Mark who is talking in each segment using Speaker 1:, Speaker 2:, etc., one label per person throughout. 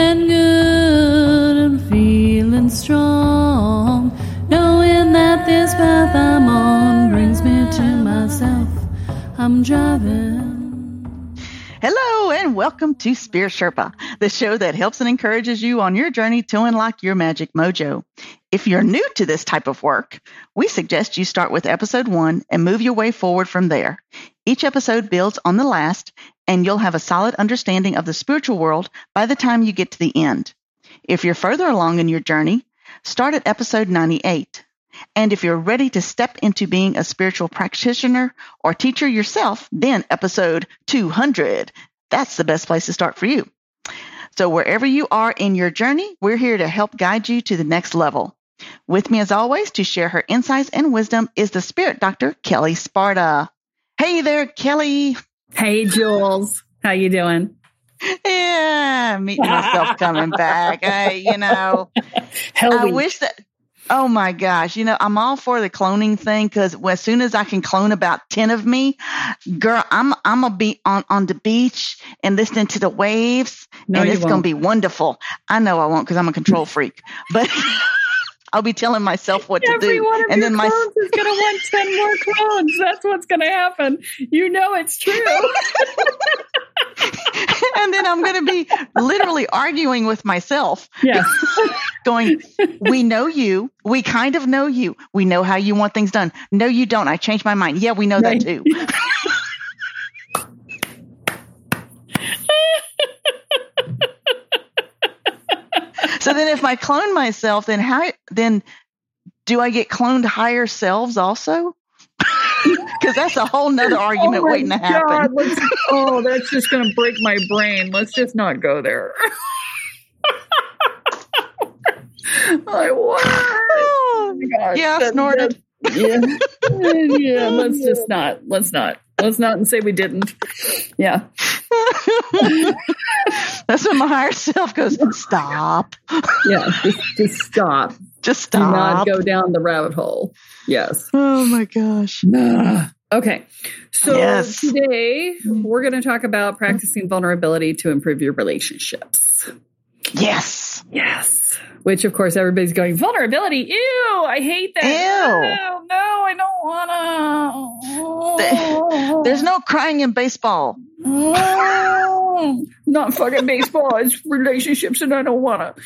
Speaker 1: feeling good and feeling strong. Knowing that this path I'm on brings me to myself. I'm driving.
Speaker 2: Hello and welcome to Spirit Sherpa, the show that helps and encourages you on your journey to unlock your magic mojo. If you're new to this type of work, we suggest you start with episode one and move your way forward from there. Each episode builds on the last, and you'll have a solid understanding of the spiritual world by the time you get to the end. If you're further along in your journey, start at episode 98. And if you're ready to step into being a spiritual practitioner or teacher yourself, then episode 200. That's the best place to start for you. So wherever you are in your journey, we're here to help guide you to the next level. With me as always to share her insights and wisdom is the spirit doctor, Kelle Sparta. Hey there, Kelle.
Speaker 3: Hey, Jules. How you doing?
Speaker 2: Yeah, meeting myself coming back. I, you know, I wish that Oh my gosh. You know, I'm all for the cloning thing because as soon as I can clone about 10 of me, girl, I'm, I'm to be on, on the beach and listening to the waves
Speaker 3: No,
Speaker 2: and it's
Speaker 3: won't.
Speaker 2: to be wonderful. I know I won't because I'm a control freak, but I'll be telling myself what to
Speaker 3: Every
Speaker 2: do.
Speaker 3: one of
Speaker 2: and
Speaker 3: your
Speaker 2: then my,
Speaker 3: clones is going to want 10 more clones. That's what's going to happen. You know it's true.
Speaker 2: and then I'm going to be literally arguing with myself
Speaker 3: yes.
Speaker 2: going, we know you. We kind of know you. We know how you want things done. No, you don't. I changed my mind. Yeah, we know
Speaker 3: Right.
Speaker 2: that too. So then if I clone myself, then how, then do I get cloned higher selves also? Because that's a whole nother oh argument
Speaker 3: Oh
Speaker 2: waiting to happen.
Speaker 3: Oh, that's just going to break my brain. Let's just not go there. What?
Speaker 2: Oh,
Speaker 3: gosh,
Speaker 2: yeah, I
Speaker 3: that-
Speaker 2: snorted.
Speaker 3: yeah, yeah. Let's just not. Let's not. Let's not and say we didn't. Yeah.
Speaker 2: That's when my higher self goes, stop.
Speaker 3: Yeah. Just, just stop.
Speaker 2: Just
Speaker 3: Do not go down the rabbit hole. Yes.
Speaker 2: Oh my gosh. Nah.
Speaker 3: Okay. So
Speaker 2: Yes.
Speaker 3: today we're going to talk about practicing vulnerability to improve your relationships.
Speaker 2: Yes.
Speaker 3: Yes. Which, of course, everybody's going, vulnerability. Ew, I hate that.
Speaker 2: Ew.
Speaker 3: no, I don't want to.
Speaker 2: There's no crying in baseball.
Speaker 3: Not fucking baseball. It's relationships, and I don't want to.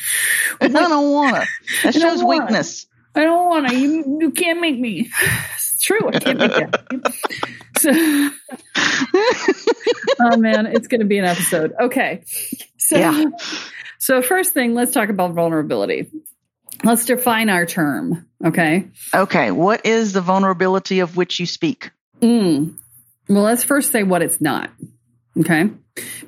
Speaker 2: I don't want to. That shows
Speaker 3: wanna.
Speaker 2: weakness.
Speaker 3: I don't want to. You, you can't make me. It's true. I can't make that. So, oh man, it's going to be an episode. Okay. So,
Speaker 2: Yeah.
Speaker 3: so first thing, let's talk about vulnerability. Let's define our term. Okay.
Speaker 2: Okay. What is the vulnerability of which you speak?
Speaker 3: Mm. Well, let's first say what it's not. Okay.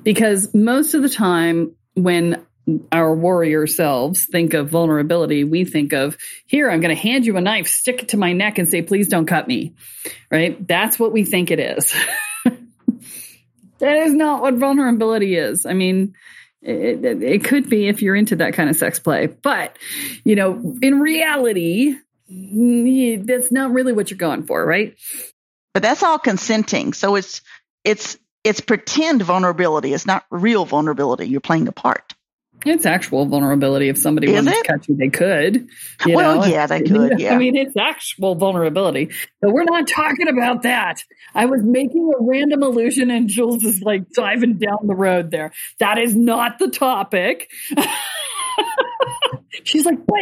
Speaker 3: Because most of the time, when our warrior selves think of vulnerability, we think of, here, I'm going to hand you a knife, stick it to my neck, and say, please don't cut me. Right? That's what we think it is. that is not what vulnerability is. I mean, it, it, it, could be if you're into that kind of sex play, but you know, in reality, that's not really what you're going for, right?
Speaker 2: But that's all consenting. So it's it's it's pretend vulnerability. It's not real vulnerability. You're playing a part.
Speaker 3: It's actual vulnerability. If somebody
Speaker 2: Is
Speaker 3: wanted
Speaker 2: it?
Speaker 3: to catch you, they could. you
Speaker 2: well,
Speaker 3: know?
Speaker 2: yeah, they could. Yeah.
Speaker 3: I mean, it's actual vulnerability. But we're not talking about that. I was making a random illusion, and Jules is like diving down the road there. That is not the topic. She's like, but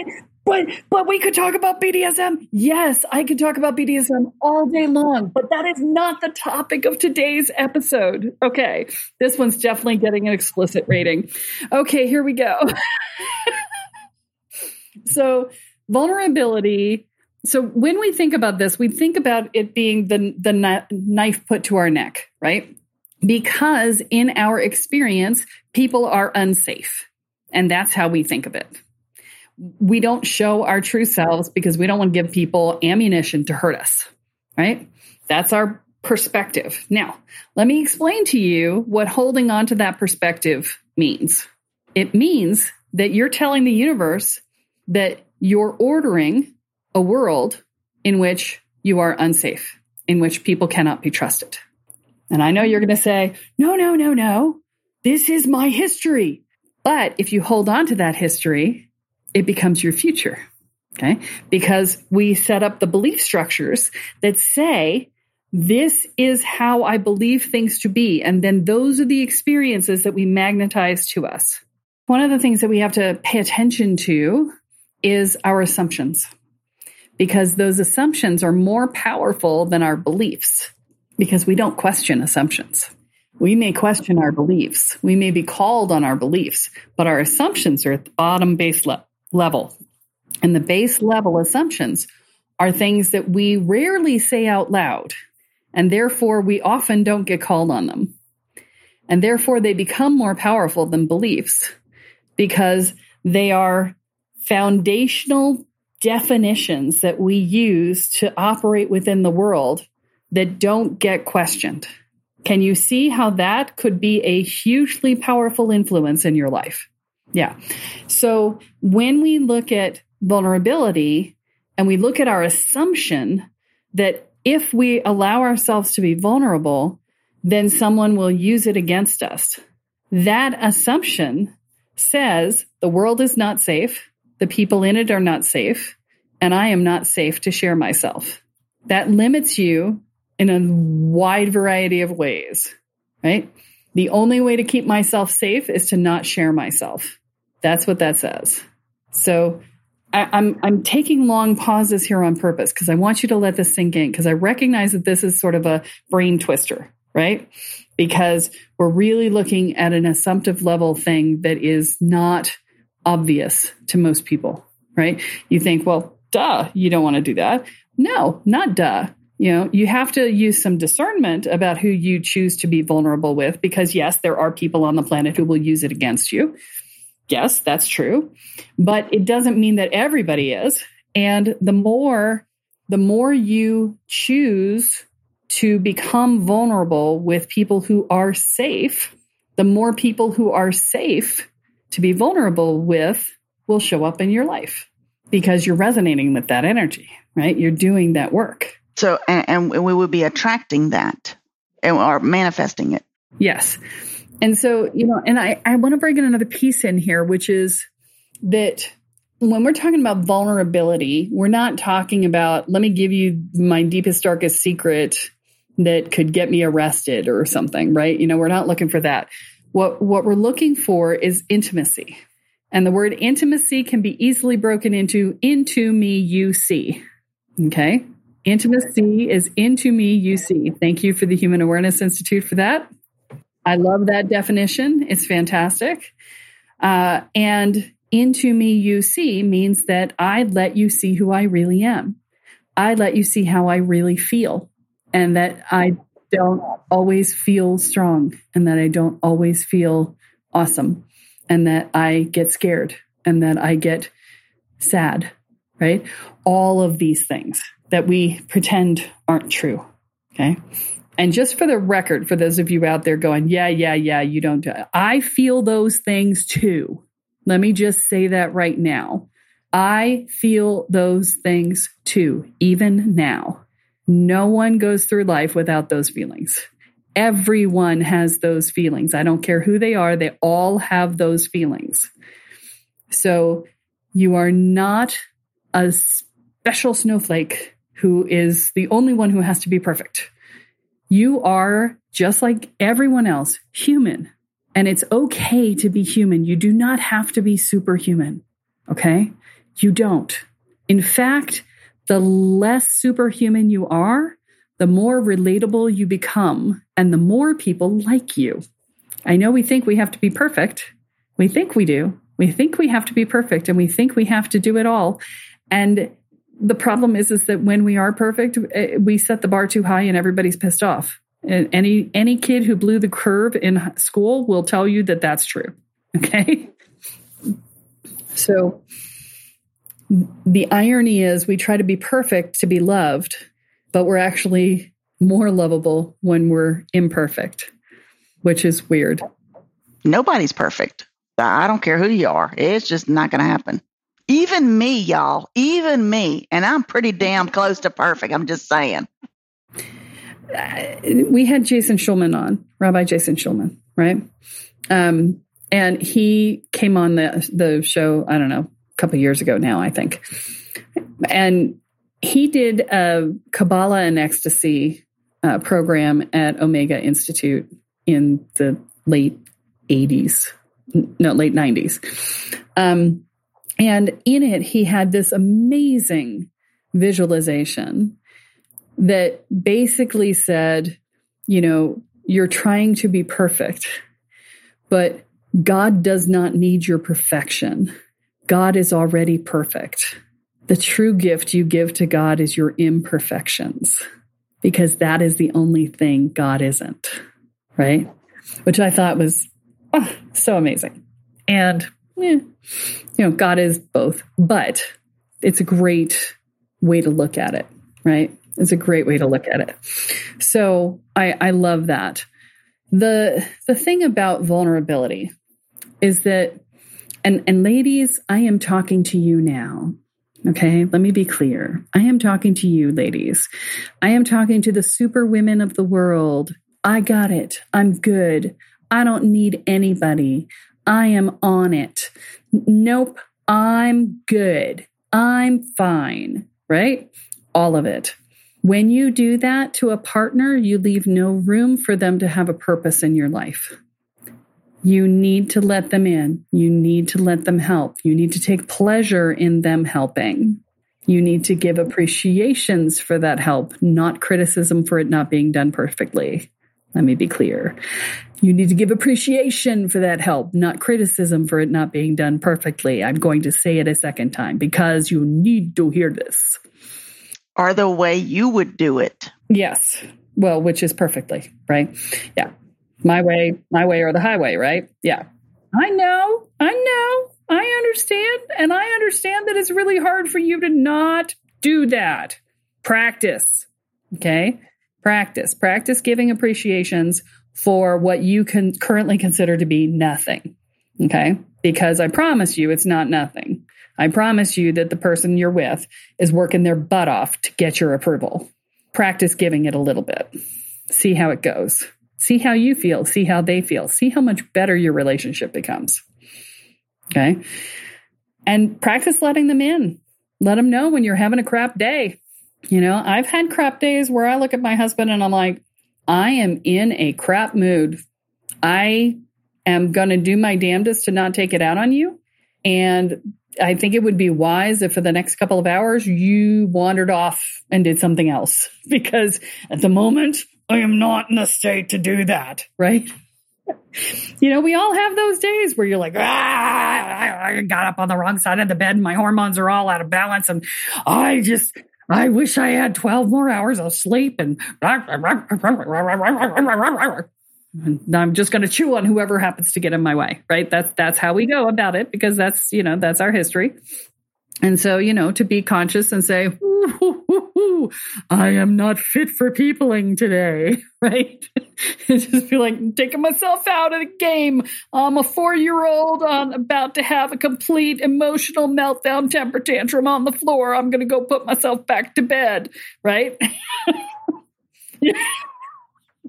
Speaker 3: but but we could talk about BDSM. Yes, I could talk about BDSM all day long, but that is not the topic of today's episode. Okay. This one's definitely getting an explicit rating. Okay, here we go. so, vulnerability so when we think about this, we think about it being the the knife put to our neck, right? Because in our experience, people are unsafe. And that's how we think of it we don't show our true selves because we don't want to give people ammunition to hurt us, right? That's our perspective. Now, let me explain to you what holding on to that perspective means. It means that you're telling the universe that you're ordering a world in which you are unsafe, in which people cannot be trusted. And I know you're going to say, no, no, no, no. This is my history. But if you hold on to that history, it becomes your future. Okay. Because we set up the belief structures that say, this is how I believe things to be. And then those are the experiences that we magnetize to us. One of the things that we have to pay attention to is our assumptions, because those assumptions are more powerful than our beliefs, because we don't question assumptions. We may question our beliefs. We may be called on our beliefs, but our assumptions are at the bottom base level level. And the base level assumptions are things that we rarely say out loud, and therefore we often don't get called on them. And therefore they become more powerful than beliefs because they are foundational definitions that we use to operate within the world that don't get questioned. Can you see how that could be a hugely powerful influence in your life? Yeah. So when we look at vulnerability and we look at our assumption that if we allow ourselves to be vulnerable, then someone will use it against us. That assumption says the world is not safe, the people in it are not safe, and I am not safe to share myself. That limits you in a wide variety of ways, right? The only way to keep myself safe is to not share myself. That's what that says. So I, am I'm, I'm taking long pauses here on purpose because I want you to let this sink in because I recognize that this is sort of a brain twister, right? Because we're really looking at an assumptive level thing that is not obvious to most people, right? You think, well, duh, you don't want to do that. No, not duh. You know, you have to use some discernment about who you choose to be vulnerable with because, yes, there are people on the planet who will use it against you. Yes, that's true. But it doesn't mean that everybody is. And the more, the more you choose to become vulnerable with people who are safe, the more people who are safe to be vulnerable with will show up in your life because you're resonating with that energy, right? You're doing that work.
Speaker 2: So, and, and we will be attracting that or manifesting it.
Speaker 3: Yes. And so, you know, and I, I want to bring in another piece in here, which is that when we're talking about vulnerability, we're not talking about, let me give you my deepest, darkest secret that could get me arrested or something, right? You know, we're not looking for that. What, what we're looking for is intimacy. And the word intimacy can be easily broken into into me, you see. Okay. Intimacy is into me, you see. Thank you for the Human Awareness Institute for that. I love that definition. It's fantastic. Uh, and into me you see means that I let you see who I really am. I let you see how I really feel and that I don't always feel strong and that I don't always feel awesome and that I get scared and that I get sad, right? All of these things that we pretend aren't true. Okay. And just for the record, for those of you out there going, yeah, yeah, yeah, you don't do. I feel those things too. Let me just say that right now. I feel those things too, even now. No one goes through life without those feelings. Everyone has those feelings. I don't care who they are, they all have those feelings. So you are not a special snowflake who is the only one who has to be perfect. You are just like everyone else, human. And it's okay to be human. You do not have to be superhuman. Okay? You don't. In fact, the less superhuman you are, the more relatable you become and the more people like you. I know we think we have to be perfect. We think we do. We think we have to be perfect and we think we have to do it all. And the problem is is that when we are perfect, eh, we set the bar too high and everybody's pissed off. Any any kid who blew the curve in school will tell you that that's true. Okay? So the irony is we try to be perfect to be loved, but we're actually more lovable when we're imperfect, which is weird.
Speaker 2: Nobody's perfect. I don't care who you are. It's just not going to happen. Even me, y'all, even me. And I'm pretty damn close to perfect. I'm just saying.
Speaker 3: Uh, we had Jason Shulman on, Rabbi Jason Shulman, right? Um, and he came on the the show. I don't know a couple years ago now, I think. And he did a Kabbalah and Ecstasy uh, program at Omega Institute in the late 80s, no, late 90s. Um, and in it, he had this amazing visualization that basically said, you know, you're trying to be perfect, but God does not need your perfection. God is already perfect. The true gift you give to God is your imperfections, because that is the only thing God isn't, right? Which I thought was oh, so amazing. And, eh, you know, God is both, but it's a great way to look at it, right? It's a great way to look at it. So I, I love that. The the thing about vulnerability is that and, and ladies, I am talking to you now. Okay, let me be clear. I am talking to you, ladies. I am talking to the super women of the world. I got it. I'm good. I don't need anybody. I am on it. Nope, I'm good. I'm fine, right? All of it. When you do that to a partner, you leave no room for them to have a purpose in your life. You need to let them in. You need to let them help. You need to take pleasure in them helping. You need to give appreciations for that help, not criticism for it not being done perfectly. Let me be clear. You need to give appreciation for that help, not criticism for it not being done perfectly. I'm going to say it a second time because you need to hear this.
Speaker 2: Are the way you would do it.
Speaker 3: Yes. Well, which is perfectly, right? Yeah my way, my way or the highway, right? Yeah. I know. I know. I understand. And I understand that it's really hard for you to not do that. Practice. Okay. Practice. Practice giving appreciations for what you can currently consider to be nothing. Okay. Because I promise you it's not nothing. I promise you that the person you're with is working their butt off to get your approval. Practice giving it a little bit. See how it goes. See how you feel, see how they feel, see how much better your relationship becomes. Okay. And practice letting them in. Let them know when you're having a crap day. You know, I've had crap days where I look at my husband and I'm like, I am in a crap mood. I am going to do my damnedest to not take it out on you. And I think it would be wise if for the next couple of hours you wandered off and did something else because at the moment I am not in a state to do that, right? you know, we all have those days where you're like, ah, I got up on the wrong side of the bed and my hormones are all out of balance and I just, I wish I had 12 more hours of sleep and and I'm just going to chew on whoever happens to get in my way, right? That's that's how we go about it because that's, you know, that's our history. And so, you know, to be conscious and say, I am not fit for peopling today, right? just feel like taking myself out of the game. I'm a four year old I'm about to have a complete emotional meltdown temper tantrum on the floor. I'm going to go put myself back to bed, right?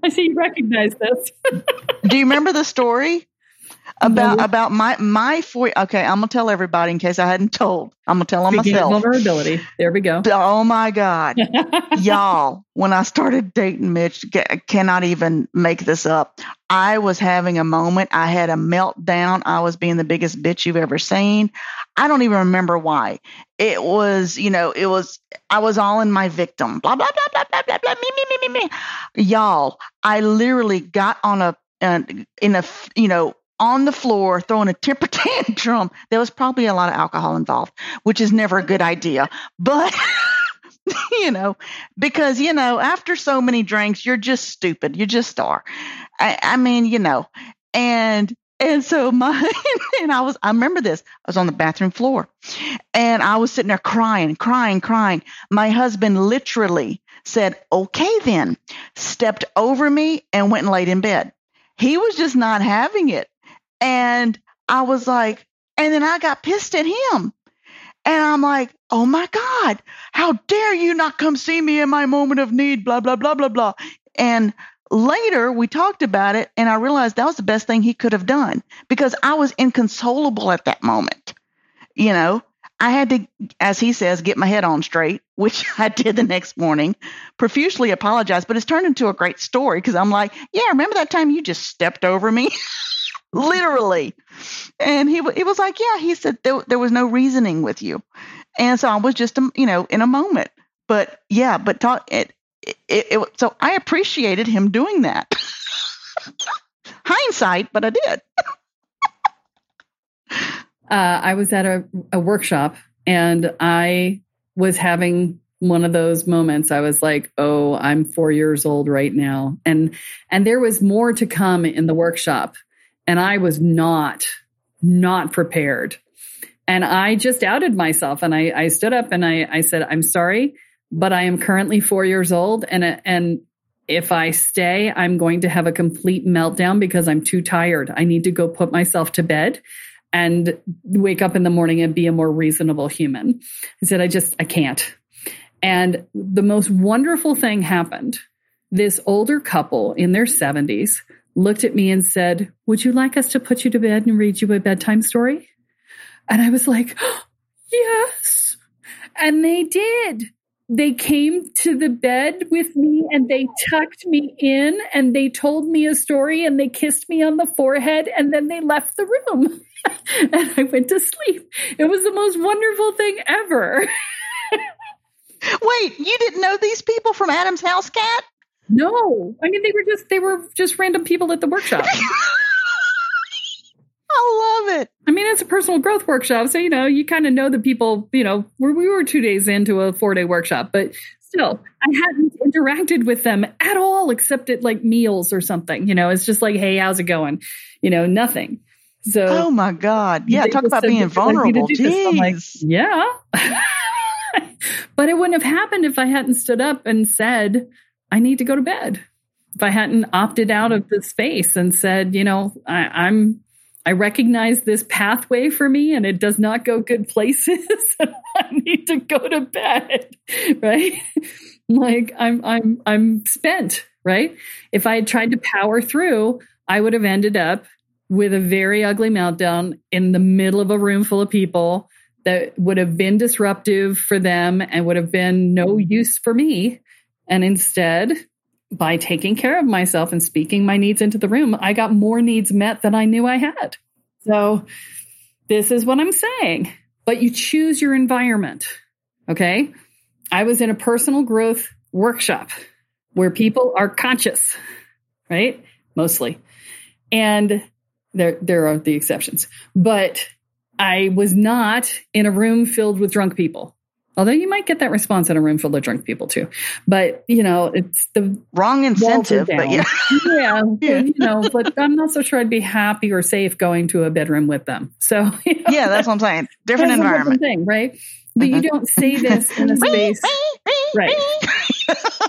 Speaker 3: I see you recognize this.
Speaker 2: Do you remember the story about no. about my my four? Okay, I'm gonna tell everybody in case I hadn't told. I'm gonna tell them myself.
Speaker 3: vulnerability. There we go.
Speaker 2: Oh my God, y'all! When I started dating Mitch, cannot even make this up. I was having a moment. I had a meltdown. I was being the biggest bitch you've ever seen. I don't even remember why. It was, you know, it was. I was all in my victim. Blah blah blah blah blah blah blah. Me me me me me. Y'all, I literally got on a and in a you know on the floor throwing a temper tantrum. There was probably a lot of alcohol involved, which is never a good idea. But, you know, because, you know, after so many drinks, you're just stupid. You just are. I, I mean, you know, and, and so my, and I was, I remember this. I was on the bathroom floor and I was sitting there crying, crying, crying. My husband literally said, okay, then stepped over me and went and laid in bed. He was just not having it. And I was like, and then I got pissed at him. And I'm like, oh my God, how dare you not come see me in my moment of need, blah, blah, blah, blah, blah. And later we talked about it and I realized that was the best thing he could have done because I was inconsolable at that moment. You know, I had to, as he says, get my head on straight, which I did the next morning, profusely apologize, but it's turned into a great story because I'm like, yeah, remember that time you just stepped over me? literally. And he he was like, yeah. He said there there was no reasoning with you, and so I was just um, you know in a moment. But yeah, but talk it. It, it, so I appreciated him doing that. Hindsight, but I did.
Speaker 3: uh, I was at a, a workshop and I was having one of those moments i was like oh i'm 4 years old right now and and there was more to come in the workshop and I was not, not prepared. And I just outed myself and I, I stood up and I, I said, I'm sorry, but I am currently four years old. And, and if I stay, I'm going to have a complete meltdown because I'm too tired. I need to go put myself to bed and wake up in the morning and be a more reasonable human. I said, I just, I can't. And the most wonderful thing happened. This older couple in their 70s looked at me and said, Would you like us to put you to bed and read you a bedtime story? And I was like, oh, Yes. And they did. They came to the bed with me and they tucked me in and they told me a story and they kissed me on the forehead and then they left the room. and I went to sleep. It was the most wonderful thing ever.
Speaker 2: Wait, you didn't know these people from Adam's House Cat?
Speaker 3: No, I mean they were just they were just random people at the workshop.
Speaker 2: I love it.
Speaker 3: I mean, it's a personal growth workshop, so you know you kind of know the people. You know, we we were two days into a four day workshop, but still, I hadn't interacted with them at all except at like meals or something. You know, it's just like, hey, how's it going? You know, nothing. So,
Speaker 2: oh my god, yeah, talk about being vulnerable. Jeez. Like,
Speaker 3: yeah. but it wouldn't have happened if I hadn't stood up and said, I need to go to bed. If I hadn't opted out of the space and said, you know, I, I'm I recognize this pathway for me and it does not go good places. I need to go to bed. Right. like I'm I'm I'm spent, right? If I had tried to power through, I would have ended up with a very ugly meltdown in the middle of a room full of people that would have been disruptive for them and would have been no use for me. And instead, by taking care of myself and speaking my needs into the room, I got more needs met than I knew I had. So, this is what I'm saying. But you choose your environment. Okay. I was in a personal growth workshop where people are conscious, right? Mostly. And there, there are the exceptions, but I was not in a room filled with drunk people. Although you might get that response in a room full of drunk people too, but you know it's the
Speaker 2: wrong incentive. But yeah,
Speaker 3: yeah, yeah. you know, but I'm not so sure I'd be happy or safe going to a bedroom with them. So
Speaker 2: you know, yeah, that's what I'm saying. Different environment,
Speaker 3: thing, right? But you mm-hmm. don't say this in a space, right?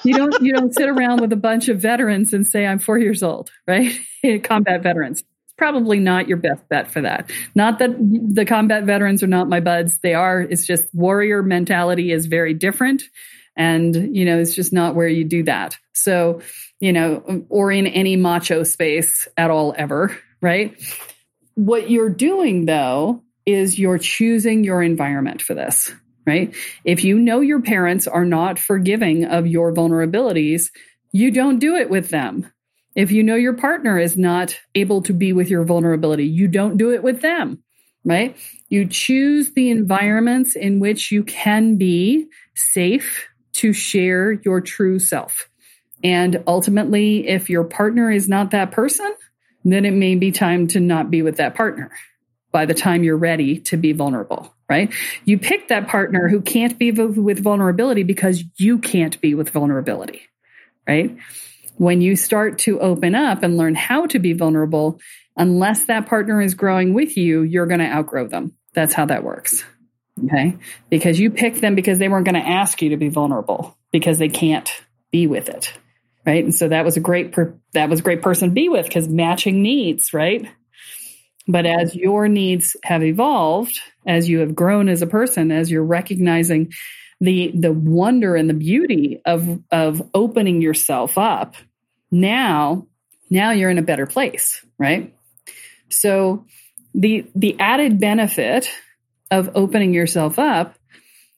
Speaker 3: you don't you don't sit around with a bunch of veterans and say I'm four years old, right? Combat veterans probably not your best bet for that. Not that the combat veterans are not my buds. They are. It's just warrior mentality is very different. And, you know, it's just not where you do that. So, you know, or in any macho space at all ever, right? What you're doing though is you're choosing your environment for this, right? If you know your parents are not forgiving of your vulnerabilities, you don't do it with them if you know your partner is not able to be with your vulnerability, you don't do it with them, right? You choose the environments in which you can be safe to share your true self. And ultimately, if your partner is not that person, then it may be time to not be with that partner by the time you're ready to be vulnerable, right? You pick that partner who can't be with vulnerability because you can't be with vulnerability, right? When you start to open up and learn how to be vulnerable, unless that partner is growing with you, you're going to outgrow them. That's how that works. Okay. Because you picked them because they weren't going to ask you to be vulnerable because they can't be with it. Right. And so that was a great, per- that was a great person to be with because matching needs, right? But as your needs have evolved, as you have grown as a person, as you're recognizing the the wonder and the beauty of of opening yourself up now now you're in a better place right? So the the added benefit of opening yourself up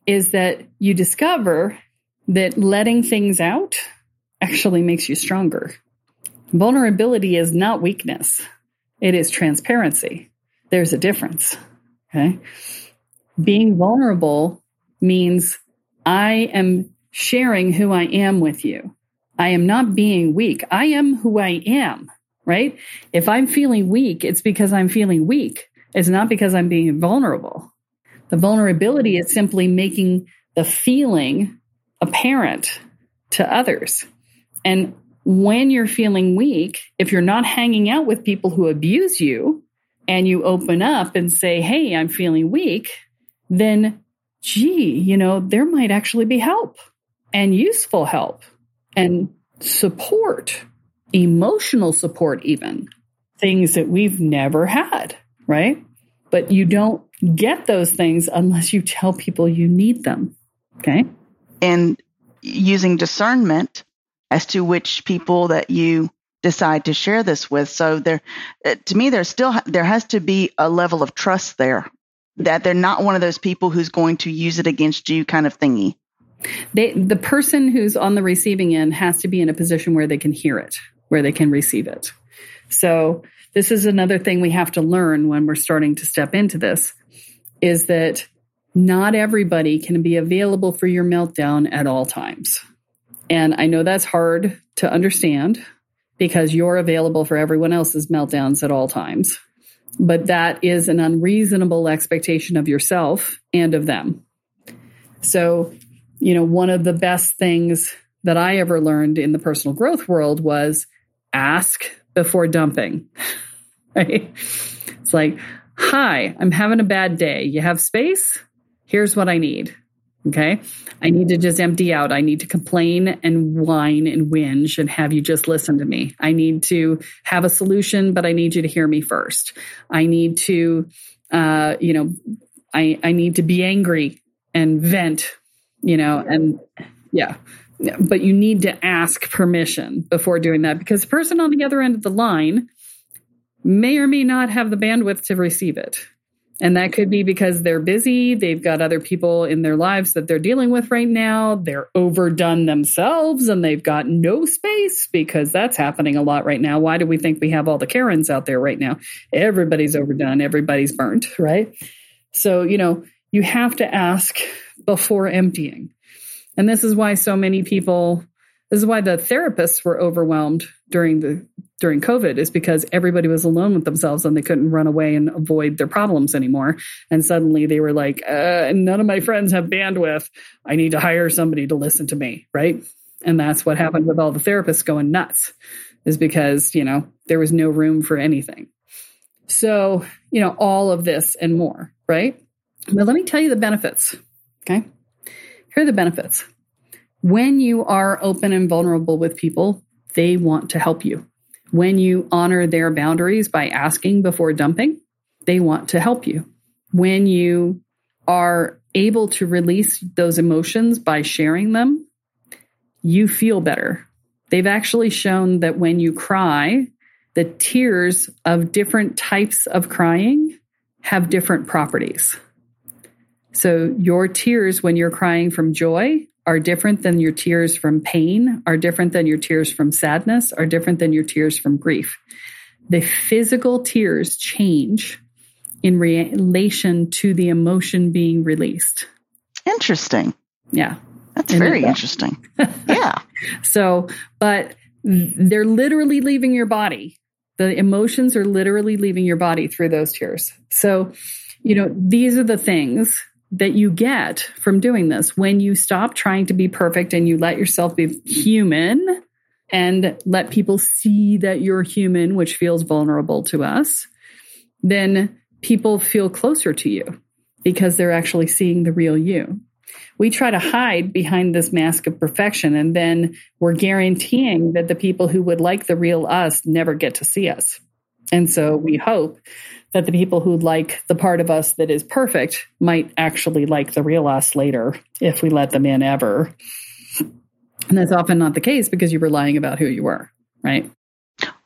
Speaker 3: is that you discover that letting things out actually makes you stronger. Vulnerability is not weakness. It is transparency. There's a difference okay? Being vulnerable means I am sharing who I am with you. I am not being weak. I am who I am, right? If I'm feeling weak, it's because I'm feeling weak. It's not because I'm being vulnerable. The vulnerability is simply making the feeling apparent to others. And when you're feeling weak, if you're not hanging out with people who abuse you and you open up and say, Hey, I'm feeling weak, then gee, you know, there might actually be help and useful help and support, emotional support, even things that we've never had, right? But you don't get those things unless you tell people you need them. Okay.
Speaker 2: And using discernment as to which people that you decide to share this with. So there, uh, to me, there's still, there has to be a level of trust there that they're not one of those people who's going to use it against you kind of thingy.
Speaker 3: They, the person who's on the receiving end has to be in a position where they can hear it, where they can receive it. So this is another thing we have to learn when we're starting to step into this is that not everybody can be available for your meltdown at all times. And I know that's hard to understand because you're available for everyone else's meltdowns at all times but that is an unreasonable expectation of yourself and of them. So, you know, one of the best things that I ever learned in the personal growth world was ask before dumping. right? It's like, hi, I'm having a bad day. You have space? Here's what I need. Okay. I need to just empty out. I need to complain and whine and whinge and have you just listen to me. I need to have a solution, but I need you to hear me first. I need to, uh, you know, I, I need to be angry and vent, you know, and yeah. But you need to ask permission before doing that because the person on the other end of the line may or may not have the bandwidth to receive it. And that could be because they're busy. They've got other people in their lives that they're dealing with right now. They're overdone themselves and they've got no space because that's happening a lot right now. Why do we think we have all the Karens out there right now? Everybody's overdone. Everybody's burnt, right? So, you know, you have to ask before emptying. And this is why so many people This is why the therapists were overwhelmed during the during COVID is because everybody was alone with themselves and they couldn't run away and avoid their problems anymore. And suddenly they were like, uh, none of my friends have bandwidth. I need to hire somebody to listen to me, right? And that's what happened with all the therapists going nuts, is because, you know, there was no room for anything. So, you know, all of this and more, right? But let me tell you the benefits. Okay. Here are the benefits. When you are open and vulnerable with people, they want to help you. When you honor their boundaries by asking before dumping, they want to help you. When you are able to release those emotions by sharing them, you feel better. They've actually shown that when you cry, the tears of different types of crying have different properties. So, your tears when you're crying from joy are different than your tears from pain, are different than your tears from sadness, are different than your tears from grief. The physical tears change in relation to the emotion being released.
Speaker 2: Interesting.
Speaker 3: Yeah.
Speaker 2: That's very interesting. yeah.
Speaker 3: So, but they're literally leaving your body. The emotions are literally leaving your body through those tears. So, you know, these are the things that you get from doing this when you stop trying to be perfect and you let yourself be human and let people see that you're human, which feels vulnerable to us, then people feel closer to you because they're actually seeing the real you. We try to hide behind this mask of perfection, and then we're guaranteeing that the people who would like the real us never get to see us. And so we hope that the people who like the part of us that is perfect might actually like the real us later if we let them in ever. And that's often not the case because you were lying about who you were, right?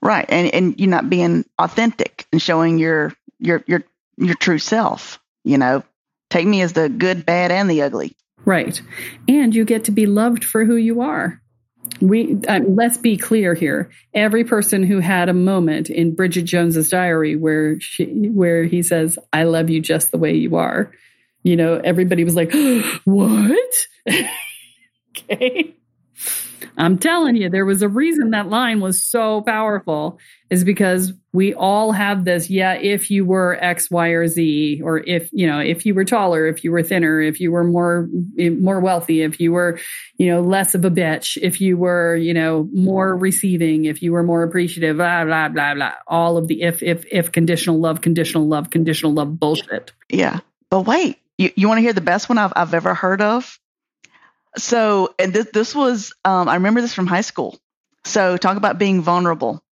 Speaker 2: Right. And and you're not being authentic and showing your your your your true self, you know. Take me as the good, bad and the ugly.
Speaker 3: Right. And you get to be loved for who you are we uh, let's be clear here. Every person who had a moment in bridget jones's diary where she where he says i love you just the way you are. You know everybody was like what? Okay I'm telling you, there was a reason that line was so powerful, is because we all have this. Yeah, if you were X, Y, or Z, or if you know, if you were taller, if you were thinner, if you were more eh, more wealthy, if you were, you know, less of a bitch, if you were, you know, more receiving, if you were more appreciative, blah blah blah blah. All of the if if if conditional love, conditional love, conditional love bullshit.
Speaker 2: Yeah, but wait, you you want to hear the best one I've I've ever heard of? So, and this, this was, um, I remember this from high school. So, talk about being vulnerable.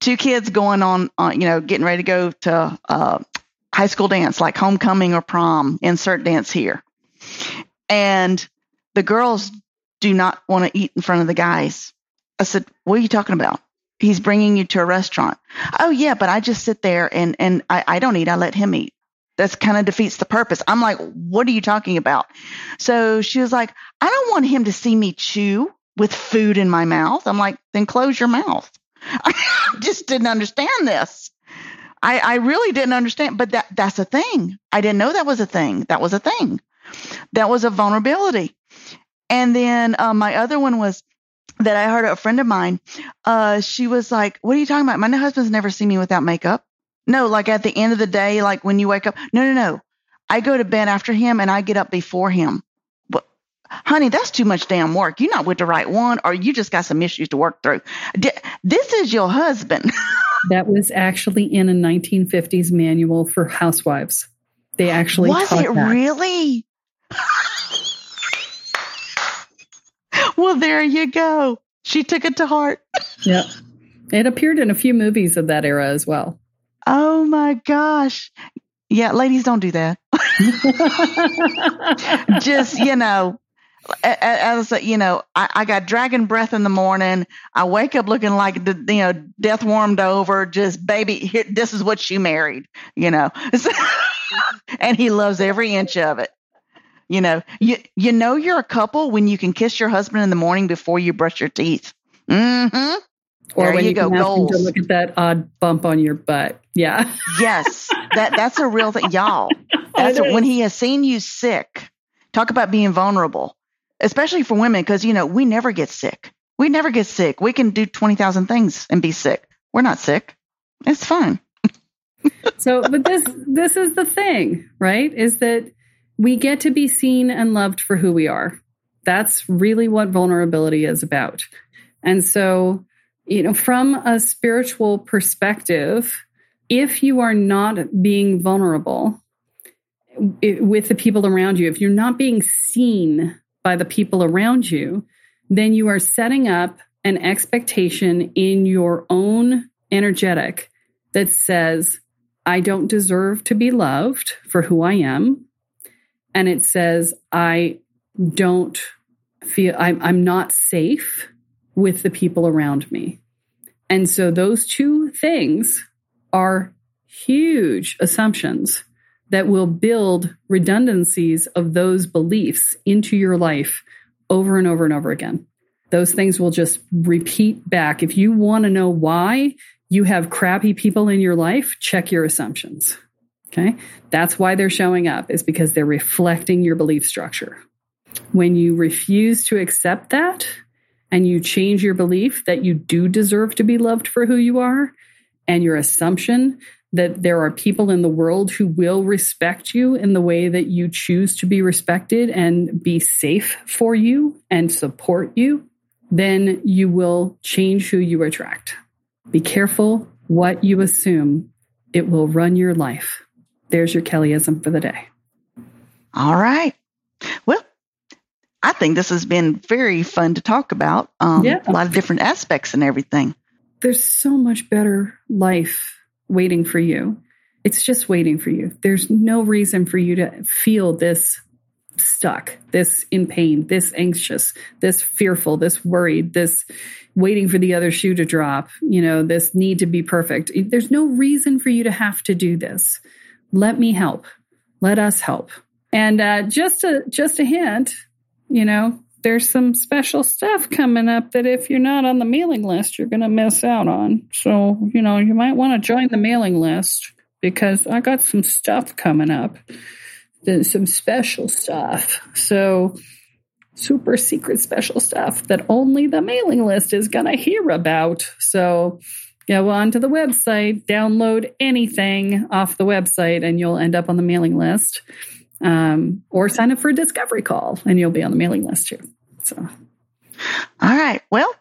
Speaker 2: Two kids going on, uh, you know, getting ready to go to uh, high school dance, like homecoming or prom, insert dance here. And the girls do not want to eat in front of the guys. I said, What are you talking about? He's bringing you to a restaurant. Oh, yeah, but I just sit there and, and I, I don't eat. I let him eat that's kind of defeats the purpose. I'm like, what are you talking about? So she was like, I don't want him to see me chew with food in my mouth. I'm like, then close your mouth. I just didn't understand this. I, I really didn't understand, but that that's a thing. I didn't know that was a thing. That was a thing. That was a vulnerability. And then uh, my other one was that I heard a friend of mine. Uh, she was like, "What are you talking about? My husband's never seen me without makeup." No, like at the end of the day, like when you wake up. No, no, no. I go to bed after him and I get up before him. But honey, that's too much damn work. You're not with the right one, or you just got some issues to work through. This is your husband.
Speaker 3: that was actually in a 1950s manual for housewives. They actually
Speaker 2: was it
Speaker 3: that.
Speaker 2: really? well, there you go. She took it to heart.
Speaker 3: yep. It appeared in a few movies of that era as well.
Speaker 2: Oh my gosh. Yeah, ladies, don't do that. Just, you know, as you know, I, I, got dragon breath in the morning. I wake up looking like the you know death warmed over. Just baby, here, this is what she married. You know, and he loves every inch of it. You know, you you know you're a couple when you can kiss your husband in the morning before you brush your teeth. Mm-hmm.
Speaker 3: Or there when you, you go, goals. to look at that odd bump on your butt. Yeah.
Speaker 2: yes, that that's a real thing, y'all. That's a, when he has seen you sick. Talk about being vulnerable. especially for women, because, you know, we never get sick. We never get sick. We can do 20,000 things and be sick. We're not sick. It's fine.
Speaker 3: so, but this, this is the thing, right? Is that we get to be seen and loved for who we are. That's really what vulnerability is about. And so, you know, from a spiritual perspective, if you are not being vulnerable with the people around you, if you're not being seen by the people around you, then you are setting up an expectation in your own energetic that says, I don't deserve to be loved for who I am. And it says, I don't feel, I'm, I'm not safe with the people around me. And so those two things are huge assumptions that will build redundancies of those beliefs into your life over and over and over again. Those things will just repeat back. If you want to know why you have crappy people in your life, check your assumptions. Okay. That's why they're showing up, is because they're reflecting your belief structure. When you refuse to accept that and you change your belief that you do deserve to be loved for who you are, and your assumption that there are people in the world who will respect you in the way that you choose to be respected and be safe for you and support you, then you will change who you attract. Be careful what you assume, it will run your life. There's your Kellyism for the day.
Speaker 2: All right. I think this has been very fun to talk about. Um, yeah. A lot of different aspects and everything.
Speaker 3: There's so much better life waiting for you. It's just waiting for you. There's no reason for you to feel this stuck, this in pain, this anxious, this fearful, this worried, this waiting for the other shoe to drop, you know, this need to be perfect. There's no reason for you to have to do this. Let me help. Let us help. And uh, just a just a hint, you know, there's some special stuff coming up that if you're not on the mailing list, you're going to miss out on. So, you know, you might want to join the mailing list because I got some stuff coming up, some special stuff. So, super secret special stuff that only the mailing list is going to hear about. So, go onto the website, download anything off the website, and you'll end up on the mailing list um, or sign up for a discovery call and you'll be on the mailing list too. So,
Speaker 2: all right. Well,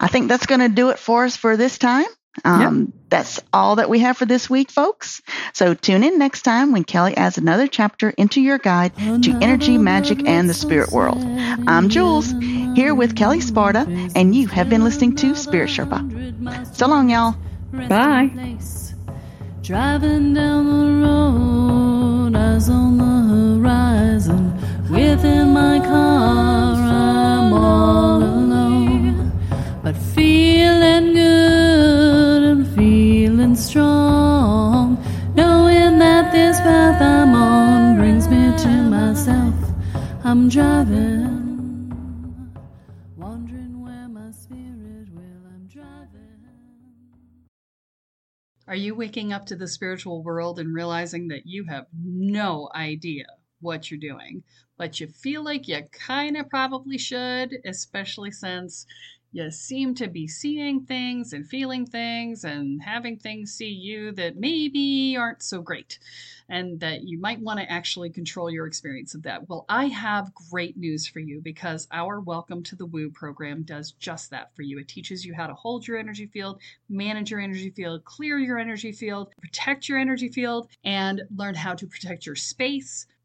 Speaker 2: I think that's going to do it for us for this time. Um, yep. That's all that we have for this week, folks. So tune in next time when Kelle adds another chapter into your guide to energy, magic, and the spirit world. I'm Jules, here with Kelle Sparta, and you have been listening to Spirit Sherpa. So long, y'all.
Speaker 3: Bye.
Speaker 1: Driving down the road, My car, I'm all alone. But feeling good and feeling strong. Knowing that this path I'm on brings me to myself. I'm driving. Wandrin where my spirit will I'm driving.
Speaker 4: Are you waking up to the spiritual world and realizing that you have no idea what you're doing, but you feel like you kind of probably should, especially since you seem to be seeing things and feeling things and having things see you that maybe aren't so great and that you might want to actually control your experience of that. Well, I have great news for you because our Welcome to the Woo program does just that for you. It teaches you how to hold your energy field, manage your energy field, clear your energy field, protect your energy field, and learn how to protect your space.